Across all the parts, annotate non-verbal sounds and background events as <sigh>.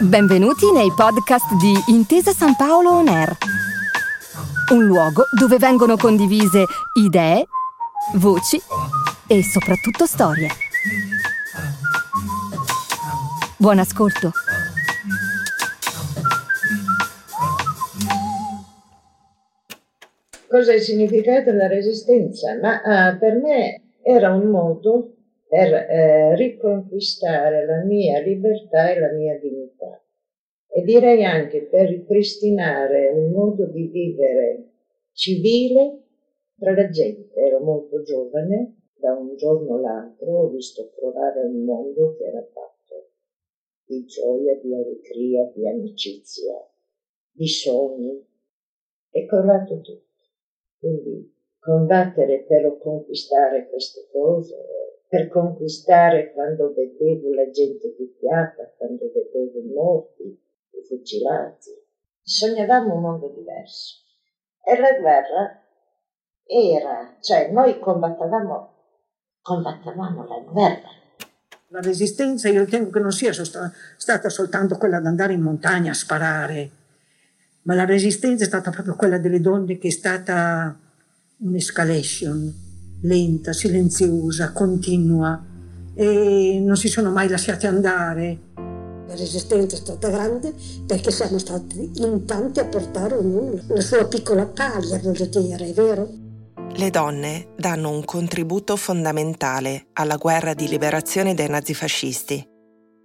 Benvenuti nei podcast di Intesa San Paolo On Air, un luogo dove vengono condivise idee, voci e soprattutto storie. Buon ascolto. Cosa è significato della resistenza? Ma ah, per me era un modo per eh, riconquistare la mia libertà e la mia dignità. E direi anche per ripristinare un modo di vivere civile tra la gente. Ero molto giovane, da un giorno all'altro ho visto trovare un mondo che era fatto di gioia, di allegria, di amicizia, di sogni. È crollato tutto. Quindi combattere per conquistare queste cose per conquistare quando vedevo la gente picchiata, quando vedevo i morti, i fucilati. Sognavamo un mondo diverso. E la guerra era, cioè noi combattavamo, combattavamo la guerra. La resistenza io ritengo che non sia stata soltanto quella di andare in montagna a sparare, ma la resistenza è stata proprio quella delle donne che è stata un'escalation lenta, silenziosa, continua e non si sono mai lasciati andare. La resistenza è stata grande perché siamo stati in tanti a portare ognuno la sua piccola paglia, voglio dire, è vero? Le donne danno un contributo fondamentale alla guerra di liberazione dai nazifascisti.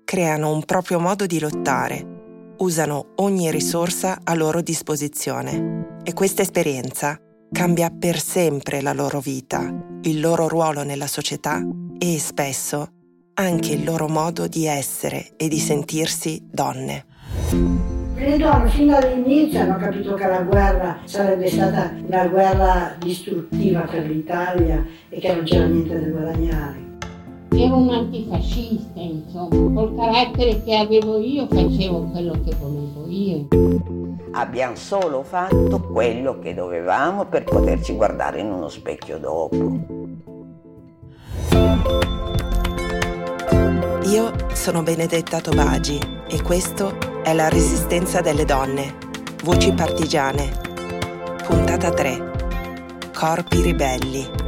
Creano un proprio modo di lottare, usano ogni risorsa a loro disposizione e questa esperienza cambia per sempre la loro vita, il loro ruolo nella società e spesso anche il loro modo di essere e di sentirsi donne. Le donne fin dall'inizio hanno capito che la guerra sarebbe stata una guerra distruttiva per l'Italia e che non c'era niente da guadagnare. Ero un antifascista, insomma, col carattere che avevo io facevo quello che volevo io abbiamo solo fatto quello che dovevamo per poterci guardare in uno specchio dopo. Io sono Benedetta Tobagi e questo è La Resistenza delle Donne, Voci Partigiane, puntata 3, Corpi Ribelli.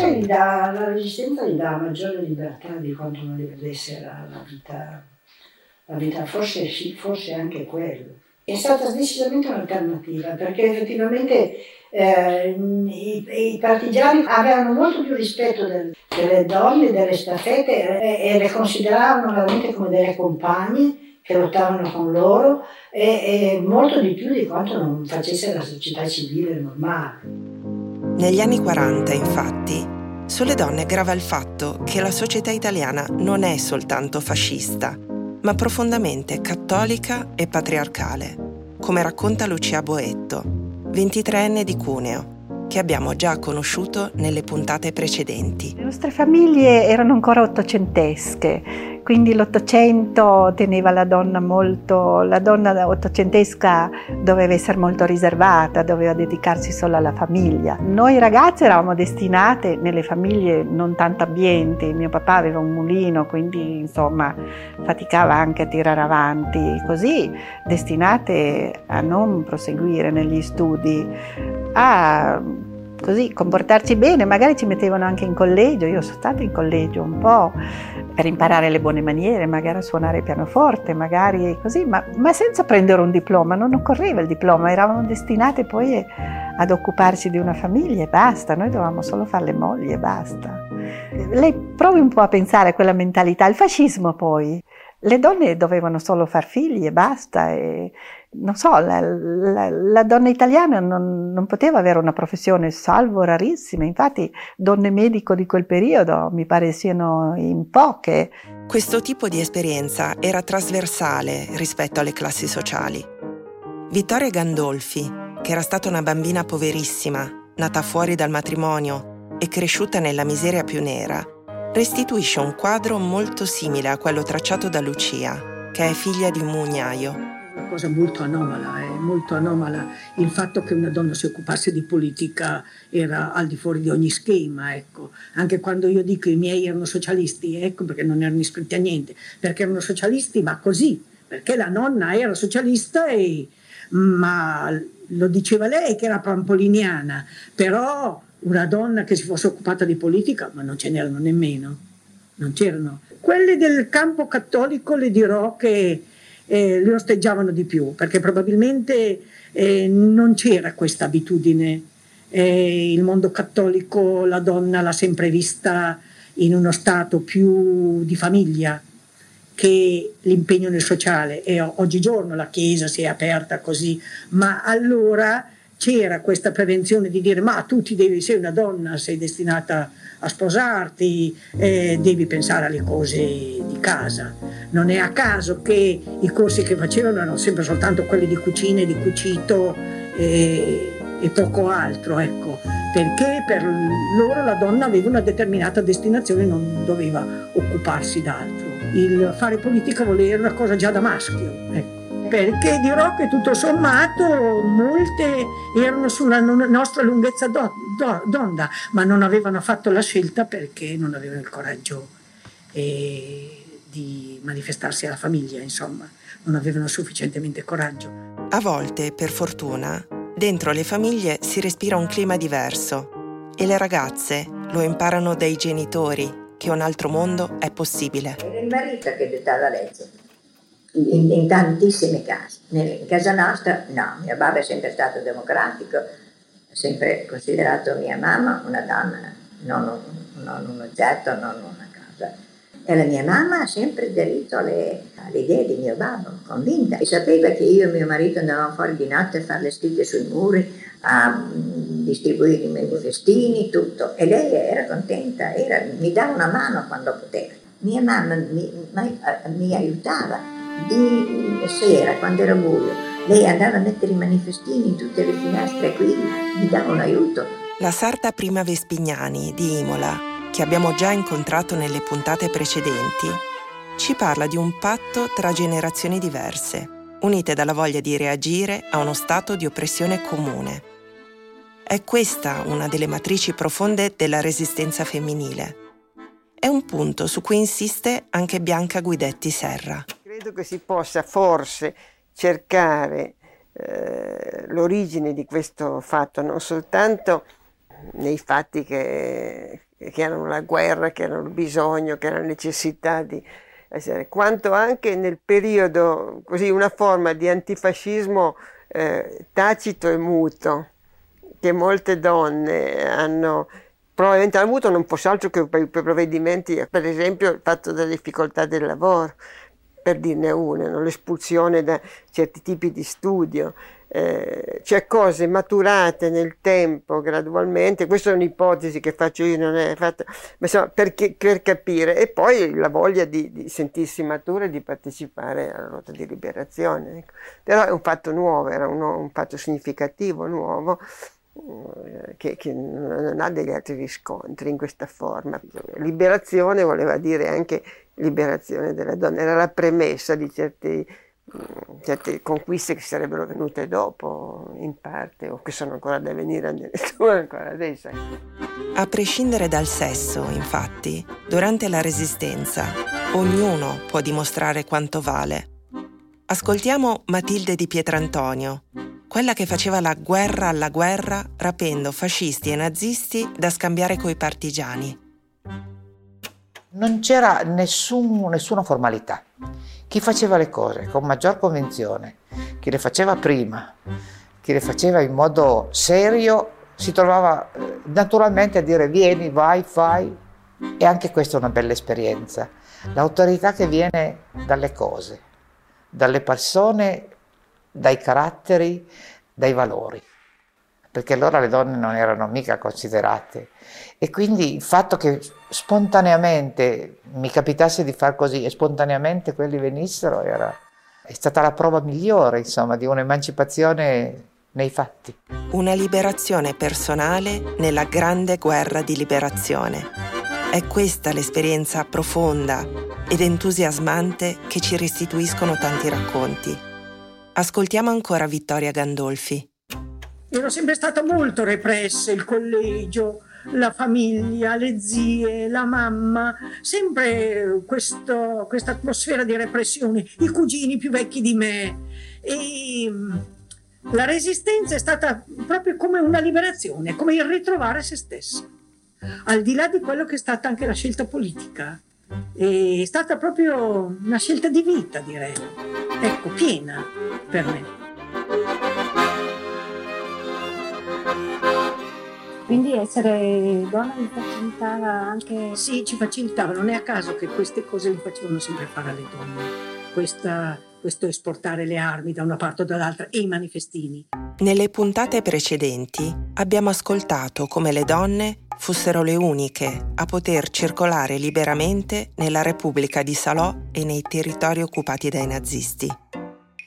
Forse gli dà, la resistenza gli dà maggiore libertà di quanto non deve essere la, la, vita, la vita, forse sì, forse anche quello. È stata decisamente un'alternativa perché effettivamente eh, i, i, partigiani avevano molto più rispetto del, delle donne, delle staffette e, e, le consideravano veramente come delle compagne che lottavano con loro e, e molto di più di quanto non facesse la società civile normale. Negli anni 40, infatti, sulle donne grava il fatto che la società italiana non è soltanto fascista, ma profondamente cattolica e patriarcale, come racconta Lucia Boetto, 23enne di Cuneo, che abbiamo già conosciuto nelle puntate precedenti. Le nostre famiglie erano ancora ottocentesche, quindi l'Ottocento teneva la donna molto, la donna ottocentesca doveva essere molto riservata, doveva dedicarsi solo alla famiglia. Noi ragazze eravamo destinate nelle famiglie non tanto abbienti, mio papà aveva un mulino, quindi insomma faticava anche a tirare avanti, così destinate a non proseguire negli studi, a così comportarci bene, magari ci mettevano anche in collegio, io sono stata in collegio un po' per imparare le buone maniere, magari a suonare il pianoforte, magari così, ma, ma senza prendere un diploma, non occorreva il diploma, eravamo destinate poi ad occuparci di una famiglia e basta, noi dovevamo solo fare le mogli e basta. Lei provi un po' a pensare a quella mentalità, il fascismo poi, le donne dovevano solo far figli e basta. E, non so, la, la, la donna italiana non, non, poteva avere una professione, salvo rarissime. Infatti, donne medico di quel periodo mi pare siano in poche. Questo tipo di esperienza era trasversale rispetto alle classi sociali. Vittoria Gandolfi, che era stata una bambina poverissima, nata fuori dal matrimonio e cresciuta nella miseria più nera, restituisce un quadro molto simile a quello tracciato da Lucia, che è figlia di un mugnaio cosa molto anomala, è molto anomala il fatto che una donna si occupasse di politica era al di fuori di ogni schema, ecco. Anche quando io dico i miei erano socialisti, ecco perché non erano iscritti a niente, perché erano socialisti, ma così, perché la nonna era socialista e, ma lo diceva lei che era pampoliniana, però una donna che si fosse occupata di politica, ma non ce n'erano nemmeno, non c'erano. Quelle del campo cattolico le dirò che eh, le osteggiavano di più, perché probabilmente eh, non c'era questa abitudine. Eh, il mondo cattolico la donna l'ha sempre vista in uno stato più di famiglia che l'impegno nel sociale e oggigiorno la Chiesa si è aperta così, ma allora c'era questa prevenzione di dire ma tu ti devi, sei una donna, sei destinata a sposarti, eh, devi pensare alle cose di casa. Non è a caso che i corsi che facevano erano sempre soltanto quelli di cucina e di cucito e, e poco altro, ecco, perché per loro la donna aveva una determinata destinazione e non doveva occuparsi d'altro. Il fare politica voleva una cosa già da maschio, ecco perché dirò che tutto sommato molte erano sulla nostra lunghezza d'onda, ma non avevano fatto la scelta perché non avevano il coraggio eh, di manifestarsi alla famiglia, insomma, non avevano sufficientemente coraggio. A volte, per fortuna, dentro le famiglie si respira un clima diverso e le ragazze lo imparano dai genitori che un altro mondo è possibile. Era il marito che dettava legge in, in tantissimi casi. In casa nostra no, mio babbo è sempre stato democratico, ha sempre considerato mia mamma una donna, non un, non un oggetto, non una cosa. E la mia mamma ha sempre aderito alle, alle, idee di mio babbo, convinta. E sapeva che io e mio marito andavamo fuori di notte a fare le scritte sui muri, a mm, distribuire i manifestini, tutto. E lei era contenta, era, mi dava una mano quando poteva. Mia mamma mi, mi, mi aiutava di sera, quando era buio, lei andava a mettere i manifestini in tutte le finestre e qui mi dava un aiuto. La sarta Prima Vespignani di Imola, che abbiamo già incontrato nelle puntate precedenti, ci parla di un patto tra generazioni diverse, unite dalla voglia di reagire a uno stato di oppressione comune. È questa una delle matrici profonde della resistenza femminile. È un punto su cui insiste anche Bianca Guidetti Serra credo che si possa forse cercare eh, l'origine di questo fatto non soltanto nei fatti che, che, erano la guerra, che erano il bisogno, che era la necessità di essere, quanto anche nel periodo, così una forma di antifascismo eh, tacito e muto che molte donne hanno probabilmente avuto non fosse altro che per i provvedimenti, per esempio il fatto delle difficoltà del lavoro per dirne una, no? l'espulsione da certi tipi di studio, eh, cioè cose maturate nel tempo gradualmente, questa è un'ipotesi che faccio io, non è fatta, ma insomma per, per capire, e poi la voglia di, di, sentirsi mature e di partecipare alla lotta di liberazione. Ecco. Però è un fatto nuovo, era un, un fatto significativo, nuovo, che, che, non ha degli altri riscontri in questa forma. Liberazione voleva dire anche liberazione della donna, era la premessa di certi, mm, certe conquiste che sarebbero venute dopo in parte o che sono ancora da venire <laughs> ancora adesso. A prescindere dal sesso, infatti, durante la resistenza ognuno può dimostrare quanto vale. Ascoltiamo Matilde di Pietrantonio, quella che faceva la guerra alla guerra rapendo fascisti e nazisti da scambiare coi partigiani non c'era nessun, nessuna formalità. Chi faceva le cose con maggior convinzione, chi le faceva prima, chi le faceva in modo serio, si trovava eh, naturalmente a dire vieni, vai, fai. E anche questa è una bella esperienza. L'autorità che viene dalle cose, dalle persone, dai caratteri, dai valori perché allora le donne non erano mica considerate. E quindi il fatto che spontaneamente mi capitasse di far così e spontaneamente quelli venissero era, è stata la prova migliore, insomma, di un'emancipazione nei fatti. Una liberazione personale nella grande guerra di liberazione. È questa l'esperienza profonda ed entusiasmante che ci restituiscono tanti racconti. Ascoltiamo ancora Vittoria Gandolfi. Ero sempre stata molto repressa, il collegio, la famiglia, le zie, la mamma, sempre questa atmosfera di repressione, i cugini più vecchi di me. E mm, la resistenza è stata proprio come una liberazione, come il ritrovare se stessa, al di là di quello che è stata anche la scelta politica. È stata proprio una scelta di vita, direi. Ecco, piena per me. Quindi essere donna vi facilitava anche... Sì, ci facilitava, non è a caso che queste cose le facevano sempre fare alle donne. Questa, questo esportare le armi da una parte o dall'altra e i manifestini. Nelle puntate precedenti abbiamo ascoltato come le donne fossero le uniche a poter circolare liberamente nella Repubblica di Salò e nei territori occupati dai nazisti,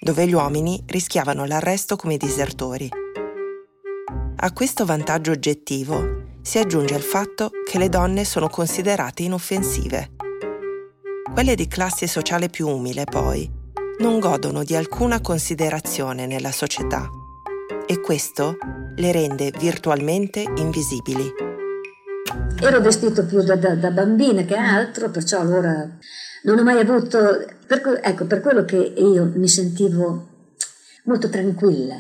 dove gli uomini rischiavano l'arresto come disertori. A questo vantaggio oggettivo si aggiunge il fatto che le donne sono considerate inoffensive. Quelle di classe sociale più umile, poi, non godono di alcuna considerazione nella società e questo le rende virtualmente invisibili. Ero vestito più da, da, da bambina che altro, perciò allora non ho mai avuto... Per, ecco, per quello che io mi sentivo molto tranquilla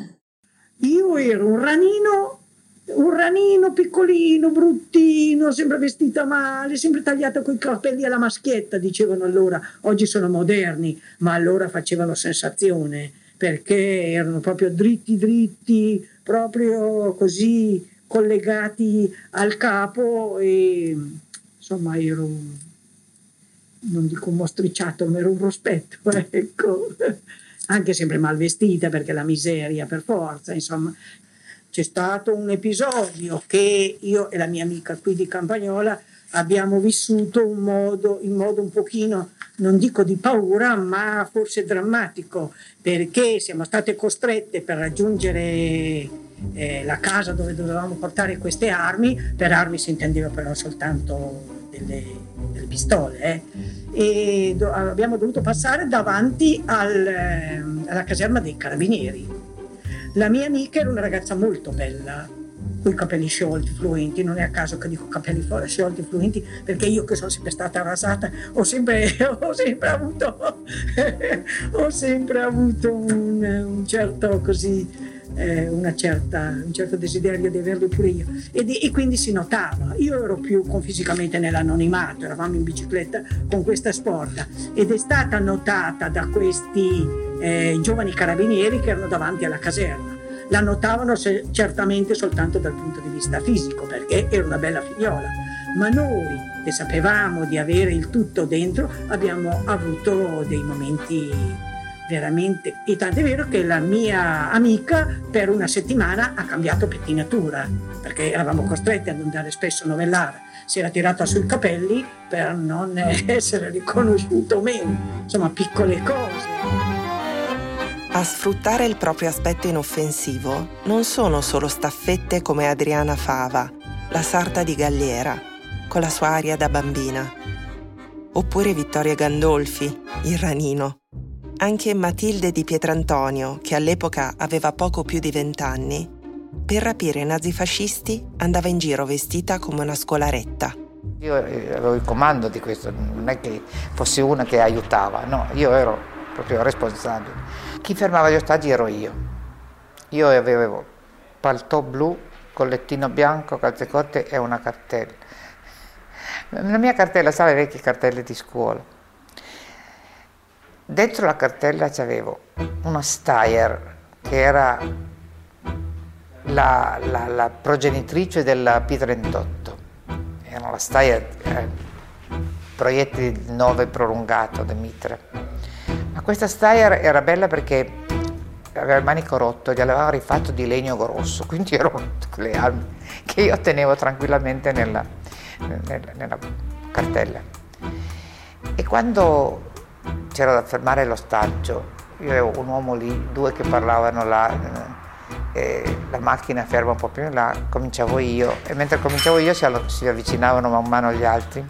io ero un ranino, un ranino piccolino, bruttino, sempre vestita male, sempre tagliata coi capelli alla maschietta, dicevano allora. Oggi sono moderni, ma allora facevano sensazione perché erano proprio dritti dritti, proprio così collegati al capo e insomma ero non dico un mostriciato, ma ero un rospetto, <laughs> ecco anche sempre mal vestita perché la miseria per forza, insomma. C'è stato un episodio che io e la mia amica qui di Campagnola abbiamo vissuto un modo, in modo un pochino, non dico di paura, ma forse drammatico, perché siamo state costrette per raggiungere eh, la casa dove dovevamo portare queste armi, per armi si intendeva però soltanto delle, delle pistole, eh e do- abbiamo dovuto passare davanti al, eh, alla caserma dei carabinieri. La mia amica era una ragazza molto bella, con i capelli sciolti, fluenti, non è a caso che dico capelli sciolti, fluenti, perché io che sono sempre stata rasata ho sempre, <laughs> ho sempre avuto, <laughs> ho sempre avuto un, un certo così eh, certa, un certo desiderio di averlo pure io e, di, e, quindi si notava. Io ero più con, fisicamente nell'anonimato, eravamo in bicicletta con questa sporta ed è stata notata da questi eh, giovani carabinieri che erano davanti alla caserma. La notavano se, certamente soltanto dal punto di vista fisico perché era una bella figliola, ma noi che sapevamo di avere il tutto dentro abbiamo avuto dei momenti veramente. E tant'è vero che la mia amica per una settimana ha cambiato pettinatura, perché eravamo costretti ad andare spesso a novellare. Si era tirata sui capelli per non <laughs> essere riconosciuto meno. Insomma, piccole cose. A sfruttare il proprio aspetto inoffensivo non sono solo staffette come Adriana Fava, la sarta di Galliera, con la sua aria da bambina, oppure Vittoria Gandolfi, il ranino, anche Matilde di Pietrantonio, che all'epoca aveva poco più di vent'anni, per rapire i nazifascisti andava in giro vestita come una scolaretta. Io avevo il comando di questo, non è che fossi una che aiutava, no, io ero proprio responsabile. Chi fermava gli ostaggi ero io. Io avevo paltò blu, collettino bianco, calze corte e una cartella. La mia cartella, sai, le vecchie cartelle di scuola Dentro la cartella c'avevo una Steyr che era la, la, la progenitrice della P38. Era la Steyr, eh, proiettile 9 prolungato da mitra. Ma questa Steyr era bella perché aveva il manico rotto, gli aveva rifatto di legno grosso, <laughs> quindi erano le armi che io tenevo tranquillamente nella, nella, nella cartella. E quando c'era da fermare l'ostaggio. Io avevo un uomo lì, due che parlavano là, la macchina ferma un po' più in là, cominciavo io e mentre cominciavo io si, si avvicinavano man mano gli altri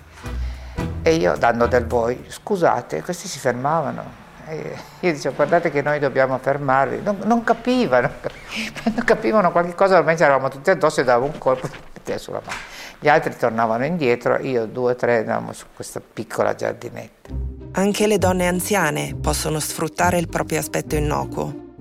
e io dando del voi, scusate, questi si fermavano. E io dicevo guardate che noi dobbiamo fermarli, non, non capivano, <laughs> quando capivano qualche cosa ormai ci eravamo tutti addosso e davo un colpo sulla mano. Gli altri tornavano indietro, io due o tre andavamo su questa piccola giardinetta. Anche le donne anziane possono sfruttare il proprio aspetto innocuo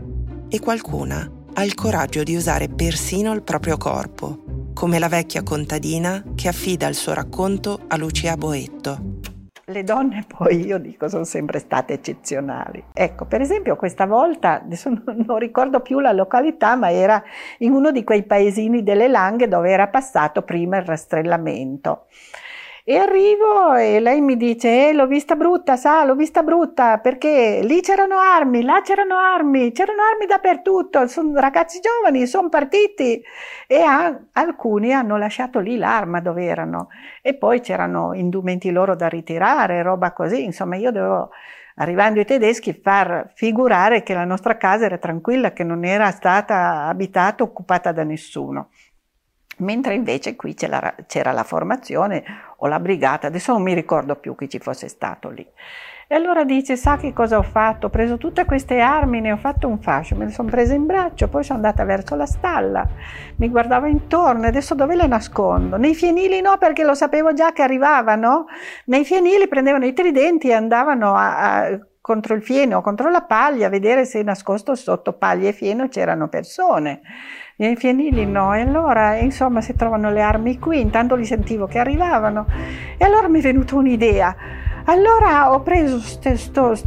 e qualcuna ha il coraggio di usare persino il proprio corpo, come la vecchia contadina che affida il suo racconto a Lucia Boetto. Le donne poi, io dico, sono sempre state eccezionali. Ecco, per esempio questa volta, adesso non ricordo più la località, ma era in uno di quei paesini delle Langhe dove era passato prima il rastrellamento. E arrivo e lei mi dice, eh, l'ho vista brutta, sa, l'ho vista brutta, perché lì c'erano armi, là c'erano armi, c'erano armi dappertutto, sono ragazzi giovani, sono partiti. E a, alcuni hanno lasciato lì l'arma dove erano. E poi c'erano indumenti loro da ritirare, roba così, insomma io dovevo arrivando i tedeschi far figurare che la nostra casa era tranquilla, che non era stata abitata, occupata da nessuno. Mentre invece qui c'era la formazione o la brigata, adesso non mi ricordo più chi ci fosse stato lì. E allora dice, sa che cosa ho fatto? Ho preso tutte queste armi, ne ho fatto un fascio, me le sono prese in braccio, poi sono andata verso la stalla, mi guardavo intorno, adesso dove le nascondo? Nei fienili no, perché lo sapevo già che arrivavano, nei fienili prendevano i tridenti e andavano a, a contro il fieno contro la paglia a vedere se nascosto sotto paglia e fieno c'erano persone i fienili no, e allora insomma si trovano le armi qui, intanto li sentivo che arrivavano e allora mi è venuta un'idea. Allora ho preso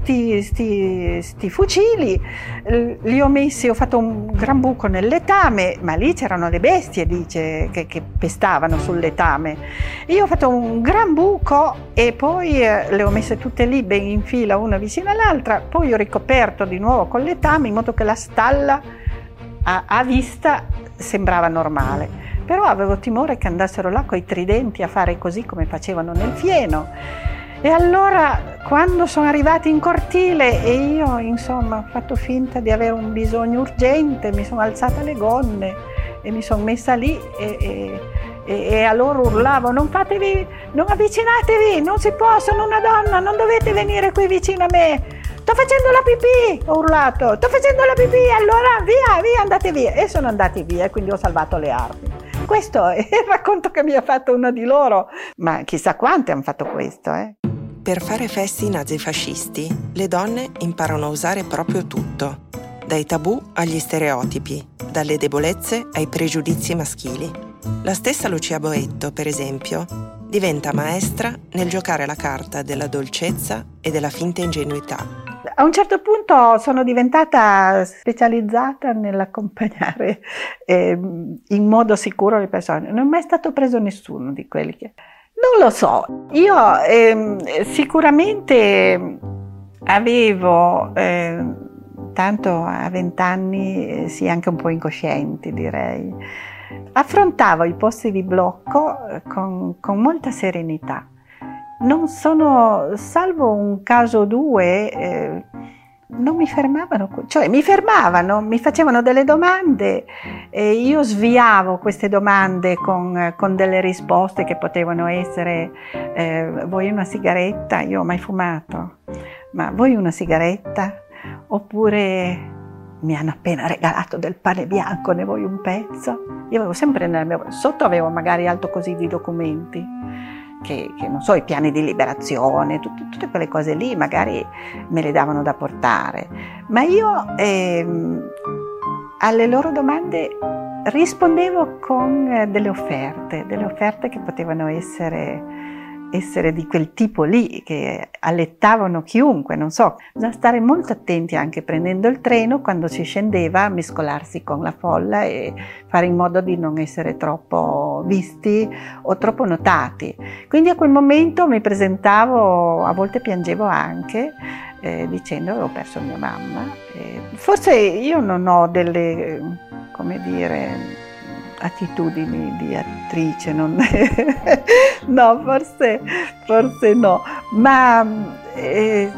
questi fucili, li ho messi, ho fatto un gran buco nel letame, ma lì c'erano le bestie dice, che, che, pestavano sul letame. Io ho fatto un gran buco e poi eh, le ho messe tutte lì ben in fila una vicino all'altra, poi ho ricoperto di nuovo col letame in modo che la stalla a, a vista sembrava normale, però avevo timore che andassero là coi tridenti a fare così come facevano nel fieno. E allora quando sono arrivati in cortile e io insomma ho fatto finta di avere un bisogno urgente, mi sono alzata le gonne e mi sono messa lì e, e, e, e a loro urlavo non fatevi, non avvicinatevi, non si può, sono una donna, non dovete venire qui vicino a me. Sto facendo la pipì, ho urlato, sto facendo la pipì, allora via, via, andate via. E sono andati via e quindi ho salvato le armi. Questo è il racconto che mi ha fatto uno di loro, ma chissà quante hanno fatto questo, eh. Per fare festi nazifascisti, le donne imparano a usare proprio tutto, dai tabù agli stereotipi, dalle debolezze ai pregiudizi maschili. La stessa Lucia Boetto, per esempio, diventa maestra nel giocare la carta della dolcezza e della finta ingenuità. A un certo punto sono diventata specializzata nell'accompagnare eh, in modo sicuro le persone. Non è mai stato preso nessuno di quelli che... Non lo so, io eh, sicuramente avevo, eh, tanto a vent'anni, eh, sì anche un po' incoscienti direi, affrontavo i posti di blocco eh, con, con molta serenità non sono, salvo un caso o due, eh, non mi fermavano, cioè mi fermavano, mi facevano delle domande e io sviavo queste domande con, con delle risposte che potevano essere eh, vuoi una sigaretta? Io ho mai fumato, ma vuoi una sigaretta? Oppure mi hanno appena regalato del pane bianco, ne vuoi un pezzo? Io avevo sempre nella mia... sotto avevo magari alto così di documenti che, che, non so, i piani di liberazione, tutte, tutte, quelle cose lì magari me le davano da portare, ma io ehm, alle loro domande rispondevo con eh, delle offerte, delle offerte che potevano essere essere di quel tipo lì, che allettavano chiunque, non so. Bisogna stare molto attenti anche prendendo il treno quando si scendeva a mescolarsi con la folla e fare in modo di non essere troppo visti o troppo notati. Quindi a quel momento mi presentavo, a volte piangevo anche, eh, dicendo avevo perso mia mamma. Eh, forse io non ho delle, come dire, attitudini di attrice, non... <laughs> no, forse, forse no, ma eh,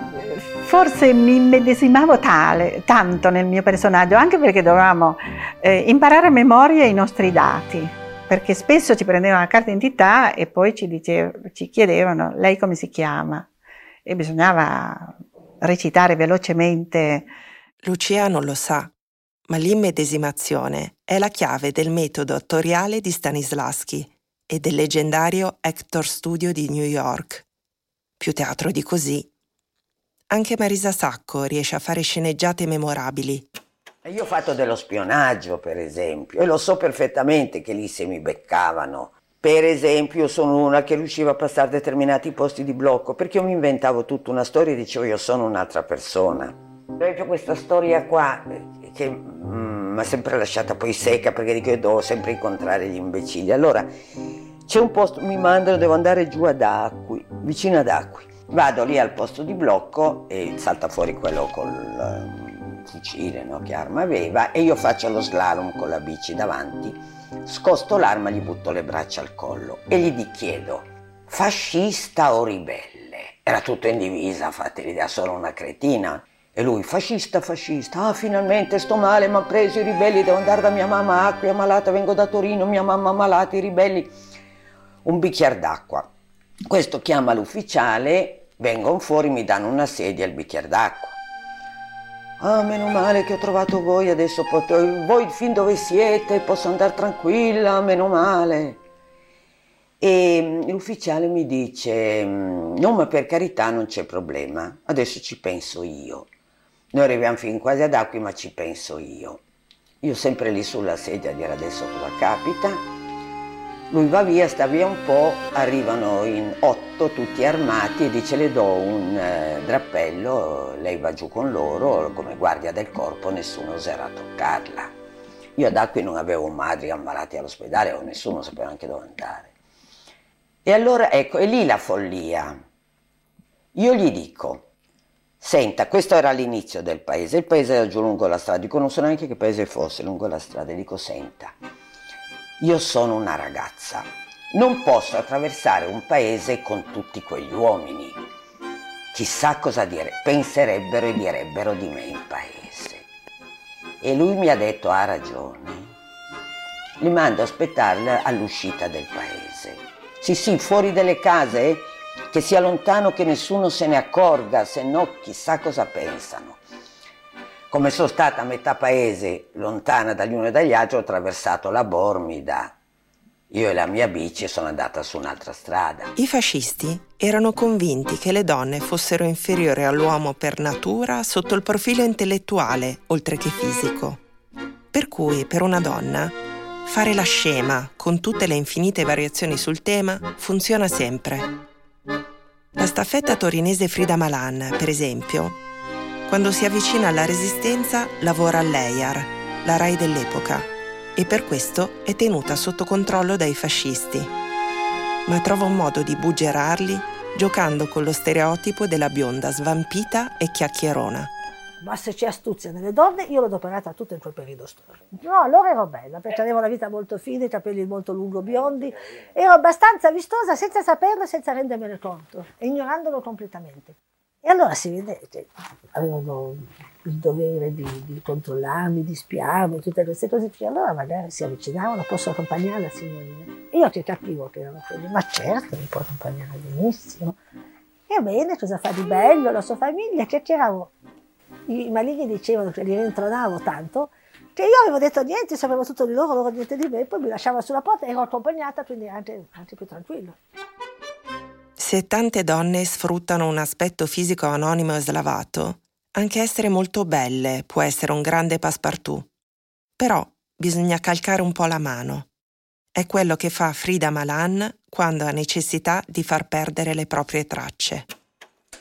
forse mi immedesimavo tale, tanto nel mio personaggio, anche perché dovevamo eh, imparare a memoria i nostri dati, perché spesso ci prendevano la carta d'identità e poi ci, dicev- ci chiedevano lei come si chiama? E bisognava recitare velocemente. Lucia non lo sa, ma l'immedesimazione è la chiave del metodo attoriale di Stanislaschi e del leggendario Hector Studio di New York. Più teatro di così. Anche Marisa Sacco riesce a fare sceneggiate memorabili. Io ho fatto dello spionaggio, per esempio, e lo so perfettamente che lì se mi beccavano. Per esempio, sono una che riusciva a passare determinati posti di blocco perché io mi inventavo tutta una storia e dicevo io sono un'altra persona. Per esempio, questa storia qua che mm, mi ha sempre lasciata poi secca perché dico io devo sempre incontrare gli imbecilli. Allora, c'è un posto, mi mandano, devo andare giù ad Acqui, vicino ad Acqui. Vado lì al posto di blocco e salta fuori quello col um, fucile, no? che arma aveva, e io faccio lo slalom con la bici davanti, scosto l'arma, gli butto le braccia al collo e gli chiedo, fascista o ribelle? Era tutto in divisa, fate l'idea, solo una cretina. E lui, fascista, fascista, ah finalmente sto male, mi ha preso i ribelli, devo andare da mia mamma Acqui, malata, vengo da Torino, mia mamma malata, i ribelli. Un bicchiere d'acqua. Questo chiama l'ufficiale, vengono fuori, mi danno una sedia e il bicchiere d'acqua. Ah, meno male che ho trovato voi, adesso potrò... Voi fin dove siete, posso andare tranquilla, meno male. E l'ufficiale mi dice, no ma per carità non c'è problema, adesso ci penso io. Noi arriviamo fin quasi ad Acqui, ma ci penso io. Io sempre lì sulla sedia a dire adesso cosa capita. Lui va via, sta via un po', arrivano in otto tutti armati e dice le do un eh, drappello, lei va giù con loro, come guardia del corpo nessuno oserà toccarla. Io ad Acqui non avevo madri ammalati all'ospedale o nessuno sapeva anche dove andare. E allora ecco, è lì la follia. Io gli dico, Senta, questo era l'inizio del paese, il paese era giù lungo la strada, dico non so neanche che paese fosse lungo la strada, dico senta, io sono una ragazza, non posso attraversare un paese con tutti quegli uomini, chissà cosa dire, penserebbero e direbbero di me in paese. E lui mi ha detto ha ragione, li mando a aspettare all'uscita del paese. Sì, sì, fuori dalle case che sia lontano che nessuno se ne accorga, se no chissà cosa pensano. Come sono stata a metà paese lontana dagli uno e dagli altri, ho attraversato la Bormida. Io e la mia bici sono andata su un'altra strada. I fascisti erano convinti che le donne fossero inferiori all'uomo per natura sotto il profilo intellettuale, oltre che fisico. Per cui, per una donna, fare la scema, con tutte le infinite variazioni sul tema, funziona sempre. La staffetta torinese Frida Malan, per esempio, quando si avvicina alla resistenza lavora all'EIAR, la RAI dell'epoca, e per questo è tenuta sotto controllo dai fascisti. Ma trova un modo di buggerarli giocando con lo stereotipo della bionda svampita e chiacchierona ma se c'è astuzia nelle donne, io l'ho adoperata tutta in quel periodo storico. No, allora ero bella, perché avevo la vita molto fine, i capelli molto lungo biondi, ero abbastanza vistosa senza saperlo e senza rendermene conto, ignorandolo completamente. E allora si vede che avevano il dovere di, di controllarmi, di spiarmi, tutte queste cose. Allora magari si avvicinavano, posso accompagnare la signorina. Io che capivo che erano quelli, ma certo mi può accompagnare benissimo. E bene, cosa fa di bello la sua famiglia? Chiacchieravo i maligni dicevano che li rintronavo tanto, che io avevo detto niente, sapevo tutto di loro, loro niente di me, poi mi lasciava sulla porta e ero accompagnata, quindi anche, anche più tranquillo. Se tante donne sfruttano un aspetto fisico anonimo e slavato, anche essere molto belle può essere un grande passepartout. Però bisogna calcare un po' la mano. È quello che fa Frida Malan quando ha necessità di far perdere le proprie tracce.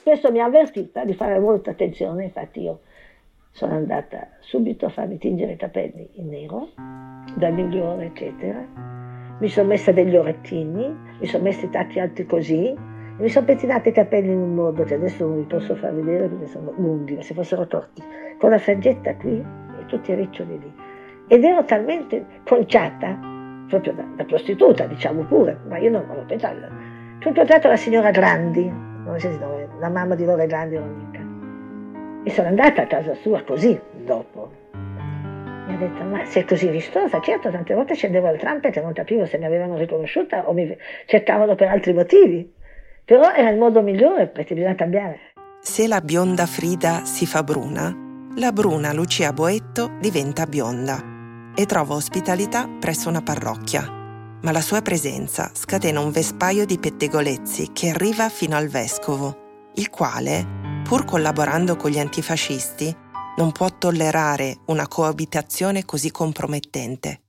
Questo mi ha avvertita di fare molta attenzione, infatti io sono andata subito a farmi tingere i capelli in nero, da migliore, eccetera. Mi sono messa degli orecchini, mi sono messa i tacchi alti così, e mi sono pettinata i capelli in un modo che adesso non vi posso far vedere perché sono lunghi, ma se fossero torti, con la frangetta qui e tutti i riccioli lì. Ed ero talmente conciata, proprio da, da prostituta, diciamo pure, ma io non l'ho pensato. Ho incontrato la signora Grandi, non so se la mamma di Lore Grandi era amica. E sono andata a casa sua così, dopo. Mi ha detto, ma sei così vistosa? Certo, tante volte scendevo al trumpet e non capivo se mi avevano riconosciuta o mi cercavano per altri motivi. Però era il modo migliore perché bisogna cambiare. Se la bionda Frida si fa bruna, la bruna Lucia Boetto diventa bionda e trova ospitalità presso una parrocchia. Ma la sua presenza scatena un vespaio di pettegolezzi che arriva fino al vescovo, il quale, pur collaborando con gli antifascisti, non può tollerare una coabitazione così compromettente.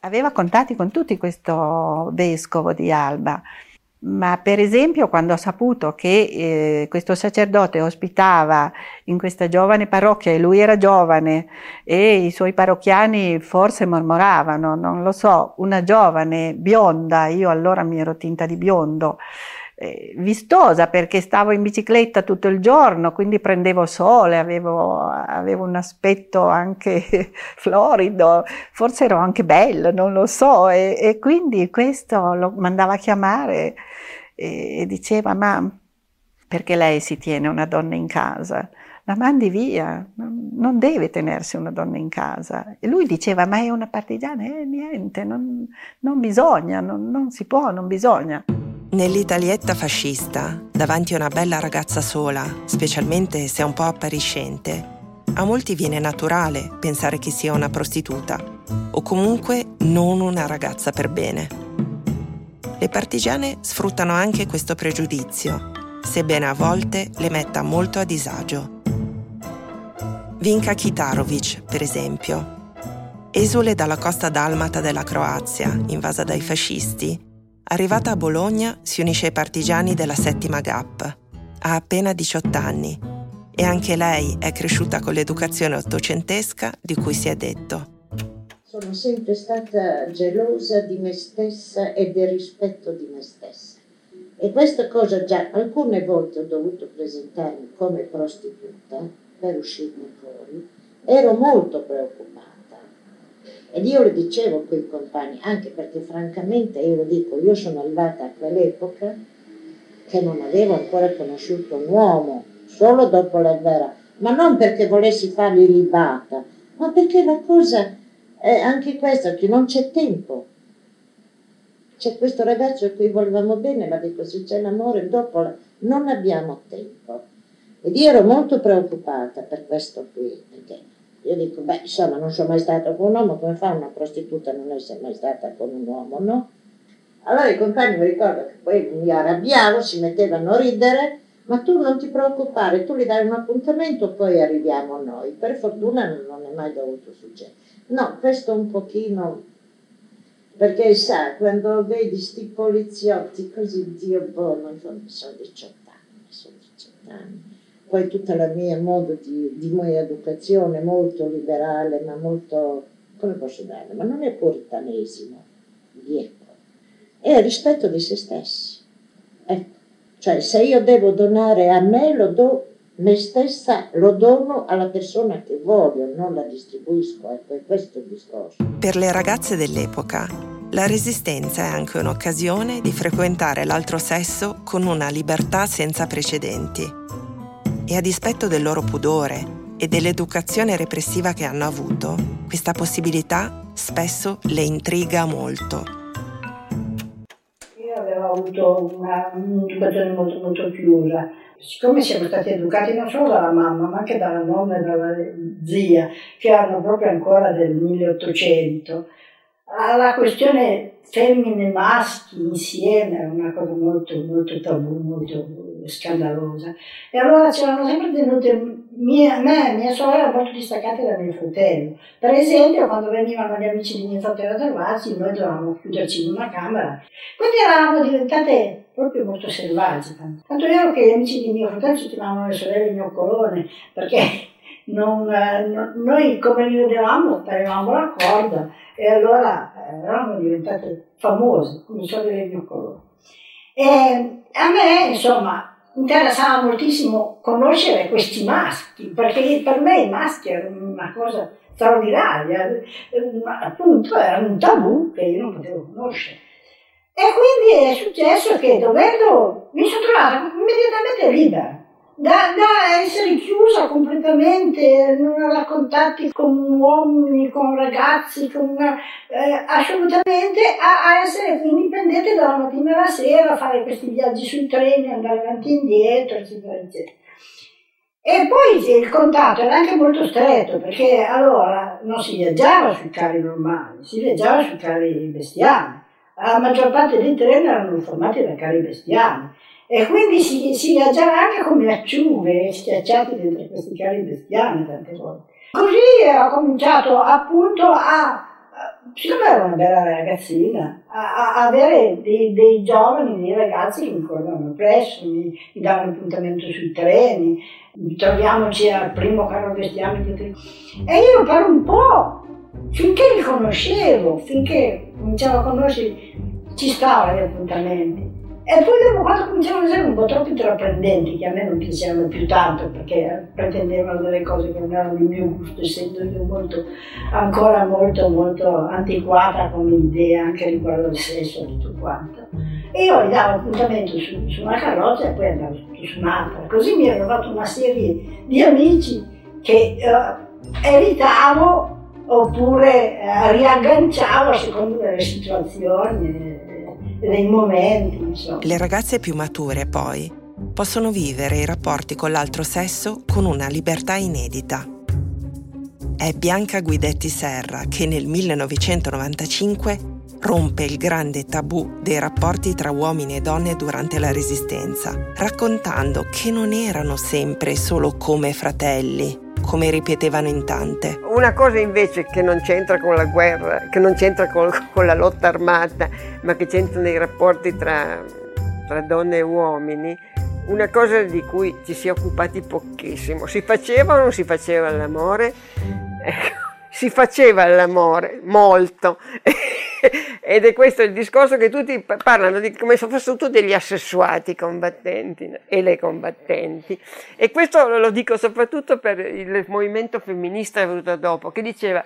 Aveva contatti con tutti questo vescovo di Alba, ma per esempio quando ho saputo che eh, questo sacerdote ospitava in questa giovane parrocchia e lui era giovane e i suoi parrocchiani forse mormoravano, non lo so, una giovane bionda, io allora mi ero tinta di biondo, eh, vistosa perché stavo in bicicletta tutto il giorno, quindi prendevo sole, avevo, avevo un aspetto anche <laughs> florido, forse ero anche bella, non lo so, e, e quindi questo lo mandava a chiamare e, e diceva ma perché lei si tiene una donna in casa? la mandi via, non deve tenersi una donna in casa. E lui diceva, ma è una partigiana? Eh, niente, non, non bisogna, non, non si può, non bisogna. Nell'Italietta fascista, davanti a una bella ragazza sola, specialmente se un po' appariscente, a molti viene naturale pensare che sia una prostituta o comunque non una ragazza per bene. Le partigiane sfruttano anche questo pregiudizio, sebbene a volte le metta molto a disagio. Vinka Kitarovic, per esempio. Esule dalla costa dalmata della Croazia, invasa dai fascisti, arrivata a Bologna si unisce ai partigiani della settima GAP. Ha appena 18 anni e anche lei è cresciuta con l'educazione ottocentesca di cui si è detto. Sono sempre stata gelosa di me stessa e del rispetto di me stessa. E questa cosa già alcune volte ho dovuto presentarmi come prostituta per uscirne fuori, ero molto preoccupata. Ed io le dicevo a quei compagni, anche perché francamente io lo dico, io sono arrivata a quell'epoca che non avevo ancora conosciuto un uomo, solo dopo la guerra, ma non perché volessi fargli libata, ma perché la cosa è anche questa, che non c'è tempo. C'è questo ragazzo a cui volevamo bene, ma dico, se c'è l'amore, dopo la... non abbiamo tempo. Ed io ero molto preoccupata per questo qui, perché io dico, beh, insomma, non sono mai stata con un uomo, come fa una prostituta a non essere mai stata con un uomo, no? Allora i compagni mi ricordo che poi mi arrabbiavo, si mettevano a ridere, ma tu non ti preoccupare, tu gli dai un appuntamento, poi arriviamo noi. Per fortuna non è mai dovuto succedere. No, questo un pochino, perché sa, quando vedi sti poliziotti così, Dio buono, sono 18 anni, sono 18 anni poi tutta la mia modo di, di mia educazione molto liberale, ma molto, come posso dire, ma non è puritanesimo, dietro, è il rispetto di se stessi. Ecco, cioè se io devo donare a me, lo do me stessa, lo dono alla persona che voglio, non la distribuisco, ecco, è questo il discorso. Per le ragazze dell'epoca, la resistenza è anche un'occasione di frequentare l'altro sesso con una libertà senza precedenti e a dispetto del loro pudore e dell'educazione repressiva che hanno avuto, questa possibilità spesso le intriga molto. Io avevo avuto un'educazione molto, molto chiusa. Siccome siamo stati educati non solo dalla mamma, ma anche dalla nonna e dalla zia, che erano proprio ancora del 1800, la questione femmine e maschi insieme era una cosa molto, molto tabù, molto scandalosa. E allora c'erano sempre tenute mia, me mia sorella molto distaccate da mio fratello. Per esempio, quando venivano gli amici di mio fratello a trovarci, noi dovevamo chiuderci in una camera. Quindi eravamo diventate proprio molto selvagge. Tanto è vero che gli amici di mio fratello ci chiamavano le sorelle mio colone, perché non, no, noi come li vedevamo avevamo la corda e allora eh, eravamo diventate famose come sorelle mio colore. E a me, insomma, interessava moltissimo conoscere questi maschi, perché per me i maschi erano una cosa straordinaria, appunto erano un tabù che io non potevo conoscere. E quindi è successo che dovendo, mi sono trovata immediatamente libera, da, da, essere chiusa completamente, non avere contatti con uomini, con ragazzi, con, eh, assolutamente a, a, essere indipendente dalla mattina alla sera, fare questi viaggi sui treni, andare avanti e indietro, eccetera, eccetera. E poi il contatto era anche molto stretto, perché allora non si viaggiava sui carri normali, si viaggiava sui carri bestiali. La maggior parte dei treni erano formati da carri bestiali e quindi si, si viaggiava anche come acciughe, schiacciati dentro questi carri bestiali tante volte. Così ho cominciato appunto a, siccome ero una bella ragazzina, a, a avere dei, dei, giovani, dei ragazzi che mi correvano presso, mi, mi davano appuntamento sui treni, troviamoci al primo carro bestiame. E io per un po', finché li conoscevo, finché cominciavo a conoscere, ci stavano gli appuntamenti. E poi dopo quando cominciavano a essere un po' troppo intraprendenti, che a me non piacevano più tanto perché pretendevano delle cose che non erano di mio gusto, essendo io molto, ancora molto, molto antiquata come idea anche riguardo al sesso e tutto quanto. E io gli davo appuntamento su, su una carrozza e poi andavo su un'altra. Così mi ero fatto una serie di amici che eh, evitavo oppure eh, riagganciavo a seconda delle situazioni dei momenti. Insomma. Le ragazze più mature, poi, possono vivere i rapporti con l'altro sesso con una libertà inedita. È Bianca Guidetti Serra che nel 1995 rompe il grande tabù dei rapporti tra uomini e donne durante la Resistenza, raccontando che non erano sempre solo come fratelli, come ripetevano in tante. Una cosa invece che non c'entra con la guerra, che non c'entra con, con la lotta armata, ma che c'entra nei rapporti tra, tra donne e uomini, una cosa di cui ci si è occupati pochissimo. Si faceva o non si faceva l'amore? Ecco, si faceva l'amore molto. Ed è questo il discorso che tutti parlano di come se fossero tutti degli assessuati combattenti e le combattenti. E questo lo dico soprattutto per il movimento femminista venuto dopo, che diceva,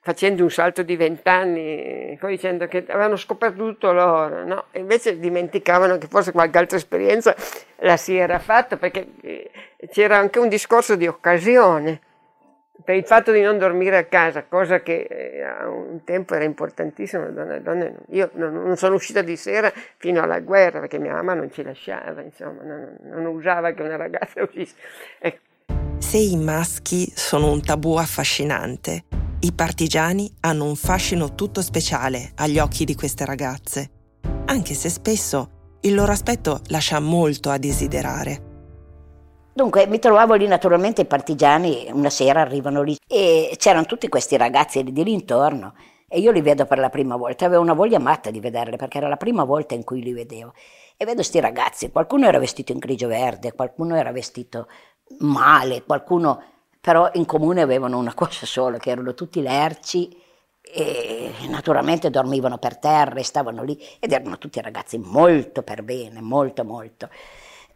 facendo un salto di vent'anni, dicendo che avevano scoperto tutto loro, no? E invece dimenticavano che forse qualche altra esperienza la si era fatta, perché eh, c'era anche un discorso di occasione per il fatto di non dormire a casa, cosa che eh, a un tempo era importantissima, donne, donne, io non, non, sono uscita di sera fino alla guerra perché mia mamma non ci lasciava, insomma, non, non usava che una ragazza uscisse. Ecco. Se i maschi sono un tabù affascinante, i partigiani hanno un fascino tutto speciale agli occhi di queste ragazze, anche se spesso il loro aspetto lascia molto a desiderare. Dunque mi trovavo lì naturalmente i partigiani, una sera arrivano lì e c'erano tutti questi ragazzi di lì intorno e io li vedo per la prima volta, avevo una voglia matta di vederli perché era la prima volta in cui li vedevo. E vedo questi ragazzi, qualcuno era vestito in grigio verde, qualcuno era vestito male, qualcuno però in comune avevano una cosa sola, che erano tutti lerci e naturalmente dormivano per terra e stavano lì ed erano tutti ragazzi molto per bene, molto molto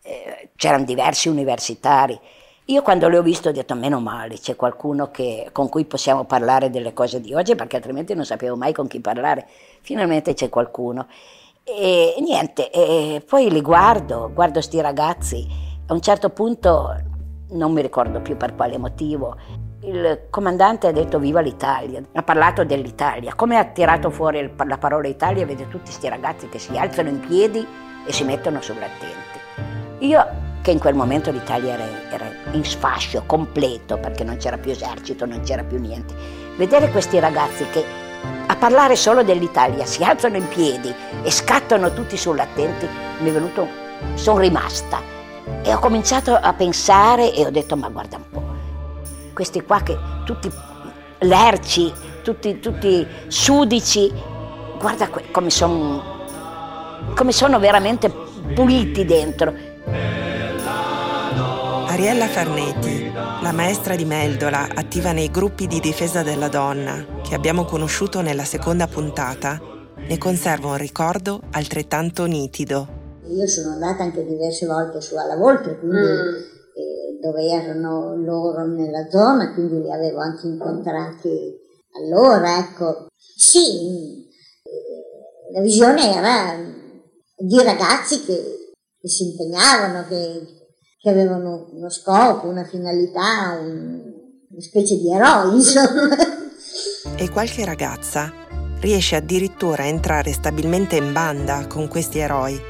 eh, c'erano diversi universitari. Io quando li ho visti ho detto meno male, c'è qualcuno che, con cui possiamo parlare delle cose di oggi perché altrimenti non sapevo mai con chi parlare. Finalmente c'è qualcuno. E niente, e poi li guardo, guardo sti ragazzi. A un certo punto, non mi ricordo più per quale motivo, il comandante ha detto viva l'Italia, ha parlato dell'Italia. Come ha tirato fuori la parola Italia, vede tutti questi ragazzi che si alzano in piedi e si mettono sull'attenti. Io, che in quel momento l'Italia era, era in sfascio completo perché non c'era più esercito, non c'era più niente, vedere questi ragazzi che a parlare solo dell'Italia si alzano in piedi e scattano tutti sull'attenti, mi è venuto, sono rimasta. E ho cominciato a pensare e ho detto ma guarda un po', questi qua che tutti lerci, tutti, tutti sudici, guarda come sono come sono veramente puliti dentro Ariella Farnetti, la maestra di Meldola attiva nei gruppi di difesa della donna, che abbiamo conosciuto nella seconda puntata, ne conserva un ricordo altrettanto nitido. Io sono andata anche diverse volte su alla Volta, quindi mm. eh, dove erano loro nella zona, quindi li avevo anche incontrati allora, ecco. Sì, eh, la visione era di ragazzi che che si impegnavano, che, che avevano uno scopo, una finalità, un, una specie di eroi, <laughs> insomma. E qualche ragazza riesce addirittura a entrare stabilmente in banda con questi eroi.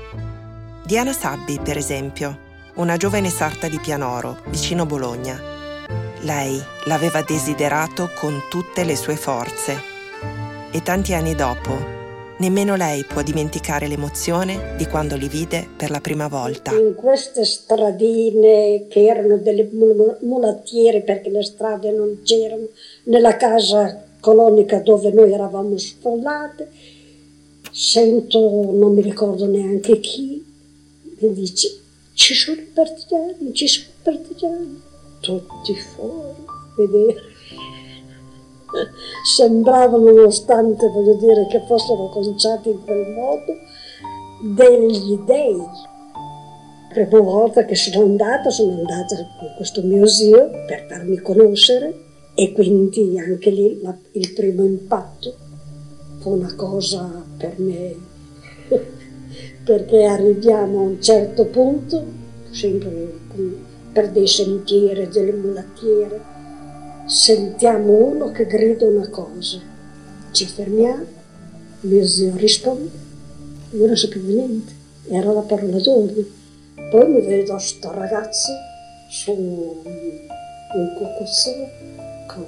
Diana Sabbi, per esempio, una giovane sarta di Pianoro, vicino Bologna. Lei l'aveva desiderato con tutte le sue forze. E tanti anni dopo, Nemmeno lei può dimenticare l'emozione di quando li vide per la prima volta. In queste stradine che erano delle mulattiere perché le strade non c'erano, nella casa colonica dove noi eravamo sfollate, sento, non mi ricordo neanche chi, mi dice ci sono i partigiani, ci sono i partigiani, tutti fuori, vedere sembravano, nonostante voglio dire che fossero conciati in quel modo, degli dei. La prima volta che sono andata, sono andata in questo mio zio per farmi conoscere e quindi anche lì la, il primo impatto fu una cosa per me, <laughs> perché arriviamo a un certo punto, sempre per dei sentieri, delle mulattiere, sentiamo uno che grida una cosa, ci fermiamo, mio zio risponde, io non sapevo niente, era la parola d'ordine. Poi mi vedo sto ragazzo su un cocozzolo con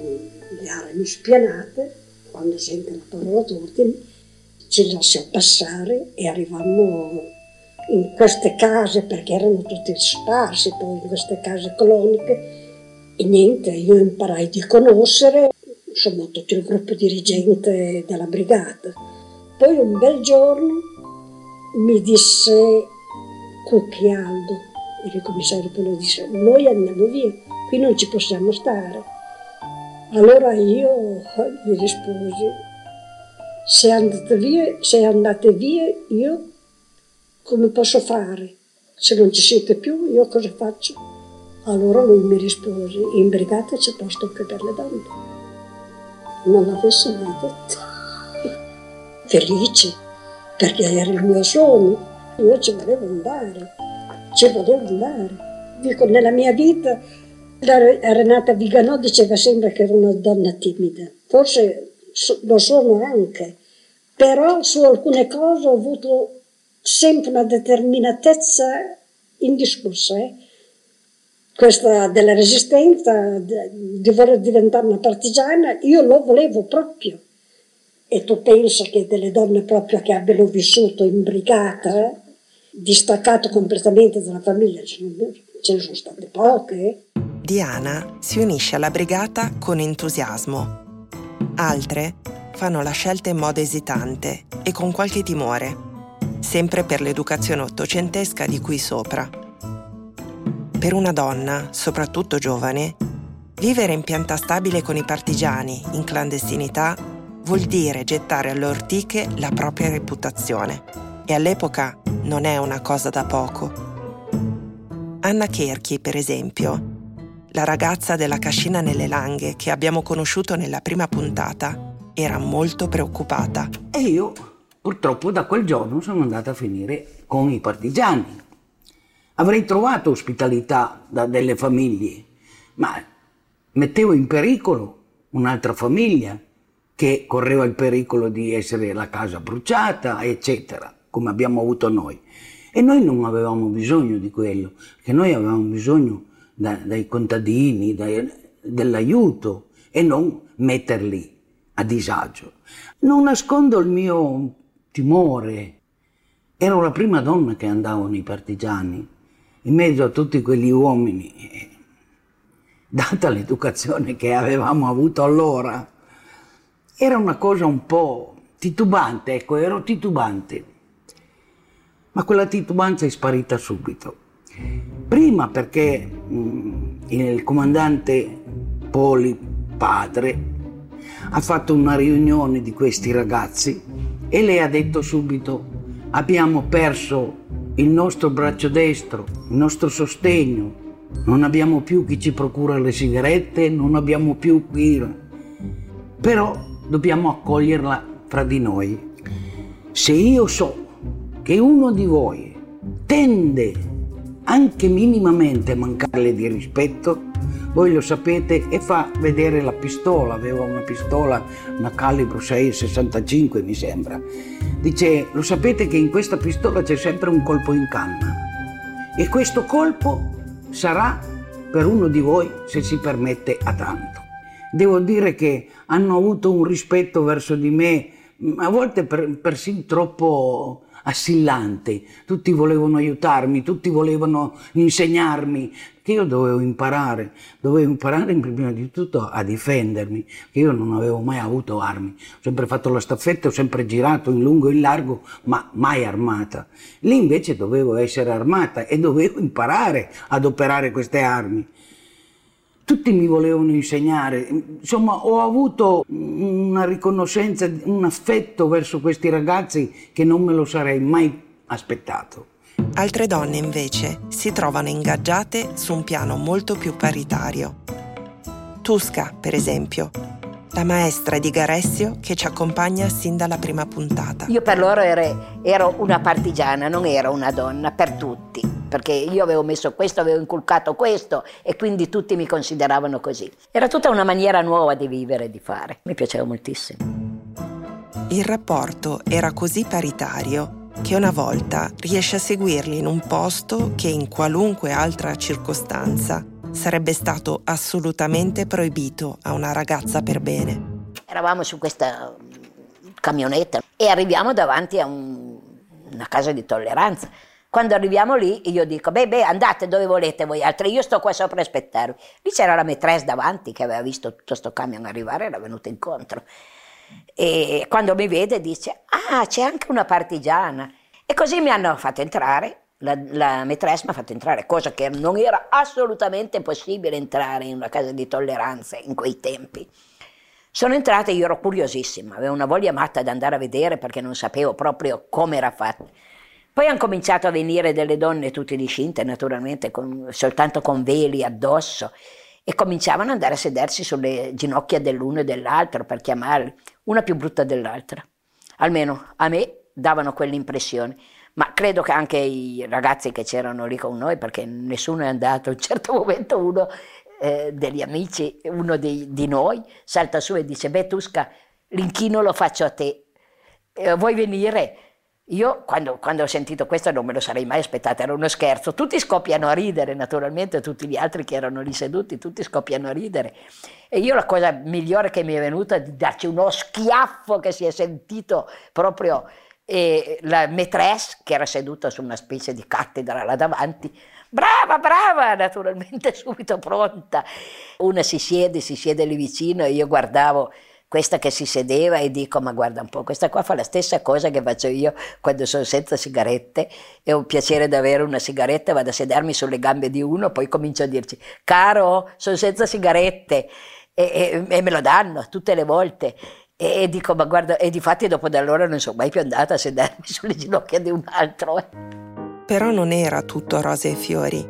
le armi spianate, quando sente la parola d'ordine ci lascia passare e arrivammo in queste case, perché erano tutte sparse poi in queste case coloniche, e niente, io imparai di conoscere, insomma, tutto il gruppo dirigente della brigata. Poi un bel giorno mi disse Cucchialdo, il commissario quello disse, noi andiamo via, qui non ci possiamo stare. Allora io gli risposi, se andate via, se andate via io come posso fare? Se non ci siete più, io cosa faccio? Allora lui mi rispose, in brigata c'è posto anche per le donne. Non l'avesse mai detto. <laughs> Felice, perché era il mio sogno. Io ci volevo andare, ci volevo andare. Dico, nella mia vita, la Renata Viganò diceva sempre che era una donna timida. Forse lo sono anche, però su alcune cose ho avuto sempre una determinatezza indiscussa. Eh? Questa della resistenza, di voler diventare una partigiana, io lo volevo proprio. E tu pensi che delle donne proprio che abbiano vissuto in brigata, distaccato completamente dalla famiglia, ce ne sono state poche. Diana si unisce alla brigata con entusiasmo. Altre fanno la scelta in modo esitante e con qualche timore, sempre per l'educazione ottocentesca di qui sopra. Per una donna, soprattutto giovane, vivere in pianta stabile con i partigiani, in clandestinità, vuol dire gettare alle ortiche la propria reputazione. E all'epoca non è una cosa da poco. Anna Kerchi, per esempio, la ragazza della cascina nelle langhe che abbiamo conosciuto nella prima puntata, era molto preoccupata. E io, purtroppo, da quel giorno sono andata a finire con i partigiani avrei trovato ospitalità da delle famiglie, ma mettevo in pericolo un'altra famiglia che correva il pericolo di essere la casa bruciata, eccetera, come abbiamo avuto noi. E noi non avevamo bisogno di quello, che noi avevamo bisogno da, dai contadini, dai, dell'aiuto e non metterli a disagio. Non nascondo il mio timore. Ero la prima donna che andavo nei partigiani in mezzo a tutti quegli uomini, data l'educazione che avevamo avuto allora, era una cosa un po' titubante, ecco, ero titubante. Ma quella titubanza è sparita subito. Prima perché mh, mm, il comandante Poli, padre, ha fatto una riunione di questi ragazzi e lei ha detto subito abbiamo perso il nostro braccio destro, il nostro sostegno. Non abbiamo più chi ci procura le sigarette, non abbiamo più qui. Però dobbiamo accoglierla fra di noi. Se io so che uno di voi tende anche minimamente mancarle di rispetto, voi lo sapete, e fa vedere la pistola, aveva una pistola, una calibro 6,65 mi sembra. Dice, lo sapete che in questa pistola c'è sempre un colpo in canna e questo colpo sarà per uno di voi se si permette a tanto. Devo dire che hanno avuto un rispetto verso di me, a volte per, persino troppo assillante. Tutti volevano aiutarmi, tutti volevano insegnarmi che io dovevo imparare, dovevo imparare <laughs> prima di tutto a difendermi, che io non avevo mai avuto armi, ho sempre fatto la staffetta, ho sempre girato in lungo e in largo, ma mai armata. Lì invece dovevo essere armata e dovevo imparare ad operare queste armi tutti mi volevano insegnare, insomma ho avuto una riconoscenza, un affetto verso questi ragazzi che non me lo sarei mai aspettato. Altre donne invece si trovano ingaggiate su un piano molto più paritario. Tusca, per esempio, la maestra di Garessio che ci accompagna sin dalla prima puntata. Io per loro ero, ero una partigiana, non ero una donna, per tutti, perché io avevo messo questo, avevo inculcato questo e quindi tutti mi consideravano così. Era tutta una maniera nuova di vivere e di fare, mi piaceva moltissimo. Il rapporto era così paritario che una volta riesce a seguirli in un posto che in qualunque altra circostanza sarebbe stato assolutamente proibito a una ragazza per bene. Eravamo su questa camionetta e arriviamo davanti a un, una casa di tolleranza. Quando arriviamo lì io dico, beh, beh, andate dove volete voi altri, io sto qua sopra a aspettarvi. Lì c'era la maîtresse davanti che aveva visto tutto questo camion arrivare, era venuta incontro. E quando mi vede dice, ah, c'è anche una partigiana. E così mi hanno fatto entrare, la, la maîtresse mi ha fatto entrare, cosa che non era assolutamente possibile entrare in una casa di tolleranza in quei tempi. Sono entrata e io ero curiosissima, avevo una voglia matta di andare a vedere perché non sapevo proprio come era fatta. Poi hanno cominciato a venire delle donne tutte discinte, naturalmente, con, soltanto con veli addosso, e cominciavano ad andare a sedersi sulle ginocchia dell'uno e dell'altro per chiamarli, una più brutta dell'altra. Almeno a me davano quell'impressione. Ma credo che anche i ragazzi che c'erano lì con noi, perché nessuno è andato, a un certo momento uno eh, degli amici, uno di, di, noi, salta su e dice, beh Tusca, l'inchino lo faccio a te, eh, vuoi venire? Io quando, quando, ho sentito questo non me lo sarei mai aspettato, era uno scherzo. Tutti scoppiano a ridere, naturalmente, tutti gli altri che erano lì seduti, tutti scoppiano a ridere. E io la cosa migliore che mi è venuta è di darci uno schiaffo che si è sentito proprio e la maîtresse, che era seduta su una specie di cattedra là davanti, brava, brava, naturalmente <laughs> subito pronta. Una si siede, si siede lì vicino e io guardavo questa che si sedeva e dico ma guarda un po', questa qua fa la stessa cosa che faccio io quando sono senza sigarette e ho il piacere di avere una sigaretta, vado a sedermi sulle gambe di uno, poi comincio a dirci caro, sono senza sigarette e, e, e me lo danno tutte le volte. E, dico, ma guarda, e difatti dopo da allora non sono mai più andata a sedermi <laughs> sulle ginocchia di un altro. Però non era tutto rose e fiori.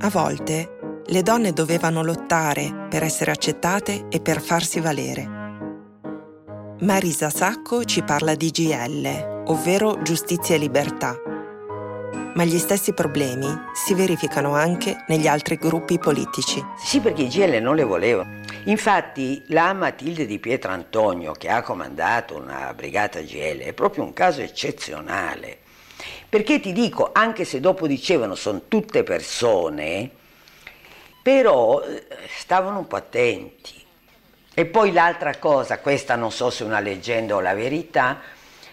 A volte le donne dovevano lottare per essere accettate e per farsi valere. Marisa Sacco ci parla di GL, ovvero giustizia e libertà. Ma gli stessi problemi si verificano anche negli altri gruppi politici. Sì, perché i GL non le volevano. Infatti la Matilde di Pietrantonio, che ha comandato una brigata GL, è proprio un caso eccezionale. Perché ti dico, anche se dopo dicevano sono tutte persone, però eh, stavano un po' attenti. E poi l'altra cosa, questa non so se è una leggenda o la verità,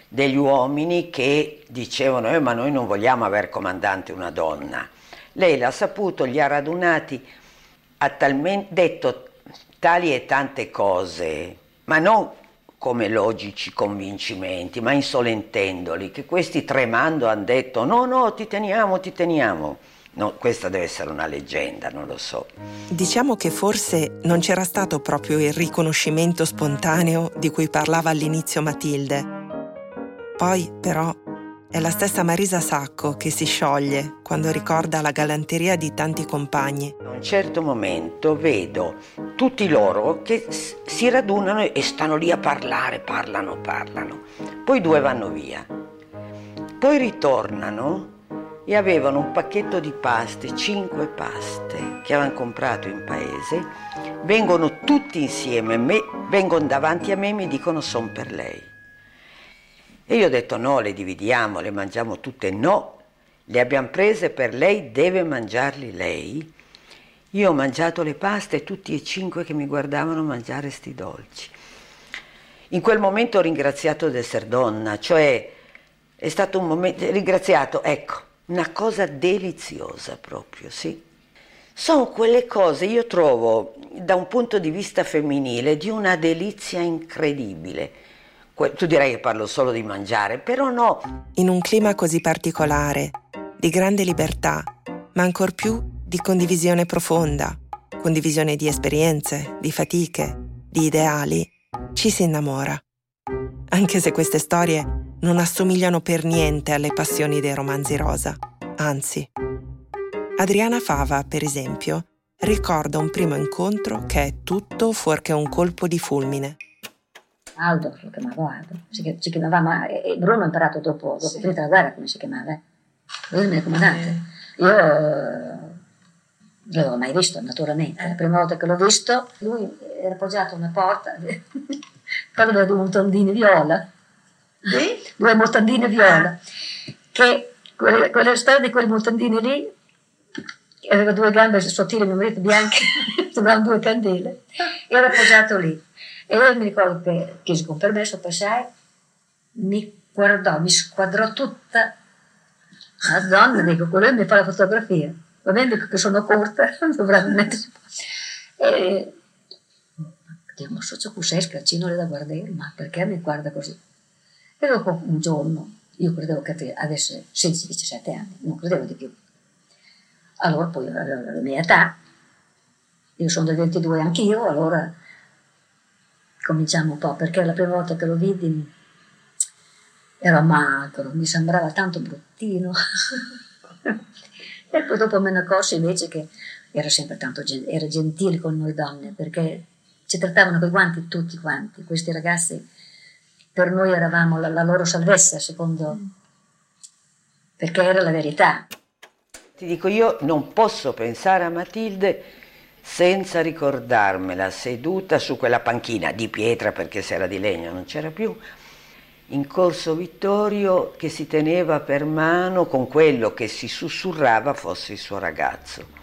degli uomini che dicevano eh, ma noi non vogliamo aver comandante una donna. Lei l'ha saputo, li ha radunati, ha talmente detto tali e tante cose, ma non come logici convincimenti, ma insolentendoli, che questi tremando hanno detto no, no, ti teniamo, ti teniamo. No, questa deve essere una leggenda, non lo so. Diciamo che forse non c'era stato proprio il riconoscimento spontaneo di cui parlava all'inizio Matilde. Poi, però, è la stessa Marisa Sacco che si scioglie quando ricorda la galanteria di tanti compagni. A un certo momento vedo tutti loro che si radunano e stanno lì a parlare, parlano, parlano. Poi due vanno via. Poi ritornano e avevano un pacchetto di paste, cinque paste che avevano comprato in paese, vengono tutti insieme, me, vengono davanti a me e mi dicono sono per lei. E io ho detto no, le dividiamo, le mangiamo tutte, no, le abbiamo prese per lei, deve mangiarli lei. Io ho mangiato le paste e tutti e cinque che mi guardavano mangiare sti dolci. In quel momento ho ringraziato di essere donna, cioè è stato un momento, ringraziato, ecco, una cosa deliziosa proprio, sì. Sono quelle cose, io trovo, da un punto di vista femminile, di una delizia incredibile. Tu direi che parlo solo di mangiare, però no. In un clima così particolare, di grande libertà, ma ancor più di condivisione profonda, condivisione di esperienze, di fatiche, di ideali, ci si innamora. Anche se queste storie non assomigliano per niente alle passioni dei romanzi rosa, anzi. Adriana Fava, per esempio, ricorda un primo incontro che è tutto fuorché un colpo di fulmine. Aldo, lo chiamavo Aldo, si, si chiamava, ma e Bruno ha imparato dopo, dopo sì. finita la guerra come si chiamava. Eh. Lui mi comandante. Io non l'avevo mai visto, naturalmente. La prima volta che l'ho visto, lui era appoggiato a una porta, <laughs> quando aveva due montondini viola sì? due mutandine viola, che quelle, quelle storie di quelle mutandine lì, aveva due gambe sottili, mio marito bianche, <laughs> sembravano due candele, era appoggiato lì. E io mi ricordo che chiesi con permesso, passai, mi guardò, mi squadrò tutta, Madonna, dico, quello mi fa la fotografia. Va bene, dico che sono corta, <laughs> dovrà mettersi. E, Dio, ma so ciò cos'è, scaccino da guardare, ma perché mi guarda così? E dopo un giorno, io credevo che avesse 16-17 anni, non credevo di più. Allora poi avevo la mia età, io sono del 22 anch'io, allora cominciamo un po', perché la prima volta che lo vidi era magro, mi sembrava tanto bruttino. <laughs> e poi dopo me ne accorsi invece che era sempre tanto era gentile con noi donne, perché ci trattavano con i guanti tutti quanti, questi ragazzi per noi eravamo la, la loro salvezza, secondo, perché era la verità. Ti dico, io non posso pensare a Matilde senza ricordarmela seduta su quella panchina di pietra, perché se era di legno non c'era più, in corso Vittorio che si teneva per mano con quello che si sussurrava fosse il suo ragazzo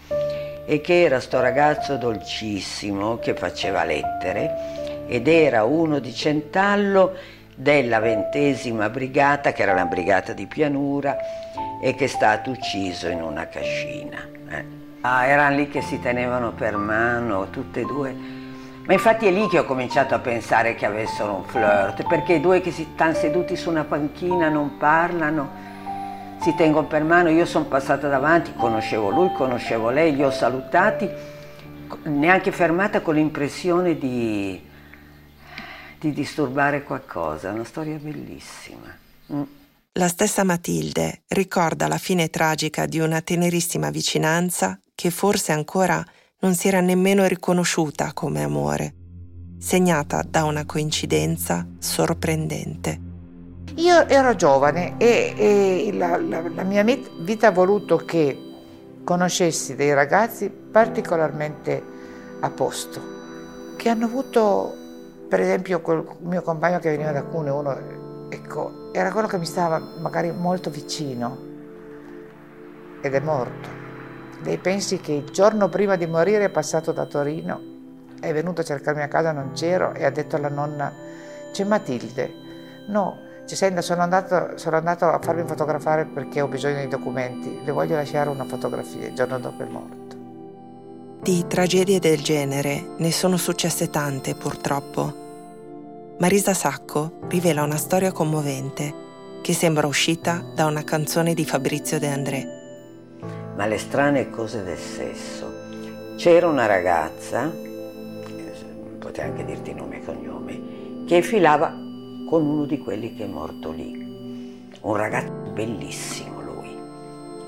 e che era sto ragazzo dolcissimo che faceva lettere ed era uno di Centallo della ventesima brigata, che era la brigata di pianura, e che è stato ucciso in una cascina. Eh. Ah, erano lì che si tenevano per mano, tutte e due. Ma infatti è lì che ho cominciato a pensare che avessero un flirt, perché i due che si stanno seduti su una panchina non parlano, si tengono per mano. Io sono passata davanti, conoscevo lui, conoscevo lei, li ho salutati, neanche fermata con l'impressione di di disturbare qualcosa, una storia bellissima. Mm. La stessa Matilde ricorda la fine tragica di una tenerissima vicinanza che forse ancora non si era nemmeno riconosciuta come amore, segnata da una coincidenza sorprendente. Io ero giovane e, e la, la, la mia vita ha voluto che conoscessi dei ragazzi particolarmente a posto, che hanno avuto per esempio quel mio compagno che veniva da Cuneo, uno, ecco, era quello che mi stava magari molto vicino ed è morto. Lei pensi che il giorno prima di morire è passato da Torino, è venuto a cercarmi a casa, non c'ero e ha detto alla nonna, c'è Matilde. No, senta, sono andato, sono andato a farmi fotografare perché ho bisogno di documenti, le voglio lasciare una fotografia, il giorno dopo è morto. Di tragedie del genere ne sono successe tante purtroppo. Marisa Sacco rivela una storia commovente che sembra uscita da una canzone di Fabrizio De André. Ma le strane cose del sesso. C'era una ragazza, potrei anche dirti nome e cognome, che filava con uno di quelli che è morto lì. Un ragazzo bellissimo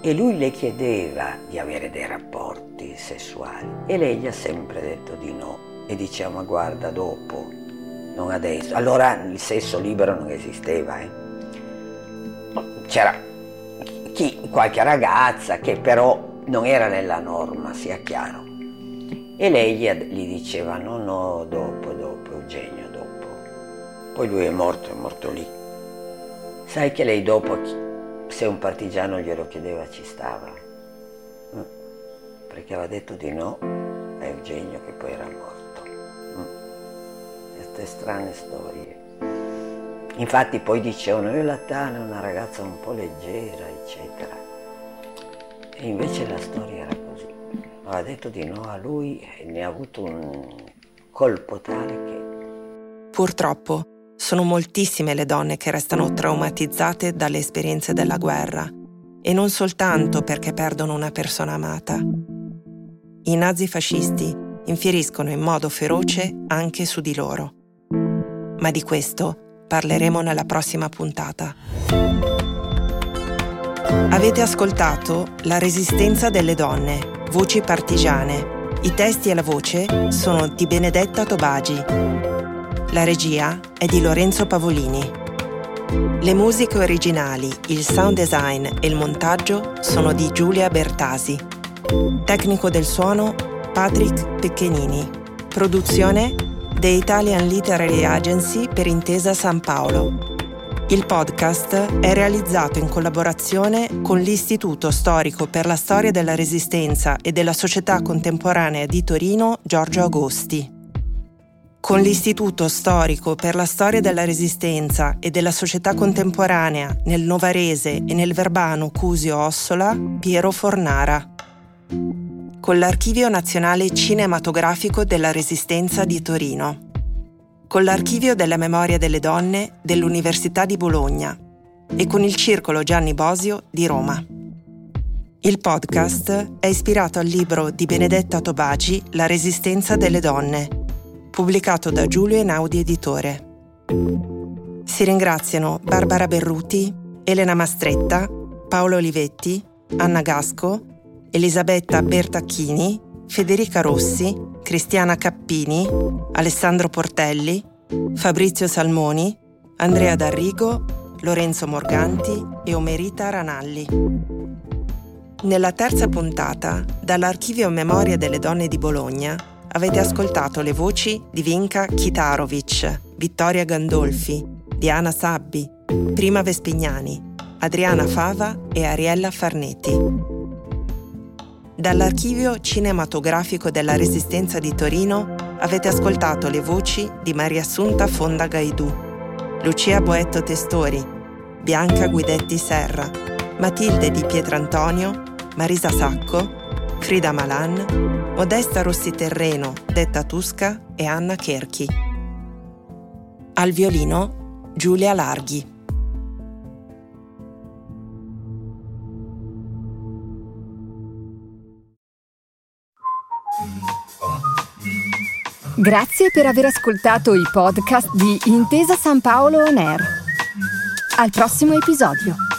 e lui le chiedeva di avere dei rapporti sessuali e lei gli ha sempre detto di no e diceva ma guarda dopo, non adesso. Allora il sesso libero non esisteva, eh. c'era chi, qualche ragazza che però non era nella norma, sia chiaro. E lei gli, gli diceva no, no, dopo, dopo, Eugenio, dopo. Poi lui è morto, è morto lì. Sai che lei dopo, se un partigiano glielo chiedeva, ci stava. Mm. Perché aveva detto di no a Eugenio che poi era morto. Mm. Queste strane storie. Infatti poi dicevano, io la Tana è una ragazza un po' leggera, eccetera. E invece la storia era così. Aveva detto di no a lui e ne ha avuto un colpo tale che... Purtroppo sono moltissime le donne che restano traumatizzate dalle esperienze della guerra e non soltanto perché perdono una persona amata. I nazifascisti infieriscono in modo feroce anche su di loro. Ma di questo parleremo nella prossima puntata. Avete ascoltato La resistenza delle donne, voci partigiane. I testi e la voce sono di Benedetta Tobagi. La regia è di Lorenzo Pavolini. Le musiche originali, il sound design e il montaggio sono di Giulia Bertasi. Tecnico del suono Patrick Pecchenini. Produzione The Italian Literary Agency per Intesa San Paolo. Il podcast è realizzato in collaborazione con l'Istituto Storico per la Storia della Resistenza e della Società Contemporanea di Torino Giorgio Agosti. Con l'Istituto Storico per la Storia della Resistenza e della Società Contemporanea nel Novarese e nel Verbano Cusio Ossola Piero Fornara. Con l'Archivio Nazionale Cinematografico della Resistenza di Torino, con l'Archivio della Memoria delle Donne dell'Università di Bologna. E con il Circolo Gianni Bosio di Roma. Il podcast è ispirato al libro di Benedetta Tobaci La Resistenza delle Donne, pubblicato da Giulio Einaudi Editore. Si ringraziano Barbara Berruti, Elena Mastretta, Paolo Olivetti, Anna Gasco, Elisabetta Bertacchini, Federica Rossi, Cristiana Cappini, Alessandro Portelli, Fabrizio Salmoni, Andrea D'Arrigo, Lorenzo Morganti e Omerita Ranalli. Nella terza puntata, dall'Archivio Memoria delle Donne di Bologna, avete ascoltato le voci di Vinca Kitarovic, Vittoria Gandolfi, Diana Sabbi, Prima Vespignani, Adriana Fava e Ariella Farnetti. Dall'archivio cinematografico della Resistenza di Torino avete ascoltato le voci di Maria Assunta Fonda Gaidù, Lucia Boetto Testori, Bianca Guidetti Serra, Matilde di Pietrantonio, Marisa Sacco, Frida Malan, Modesta Rossi Terreno, detta Tusca e Anna Cherchi. Al violino Giulia Larghi. Grazie per aver ascoltato i podcast di Intesa San Paolo On Air. Al prossimo episodio.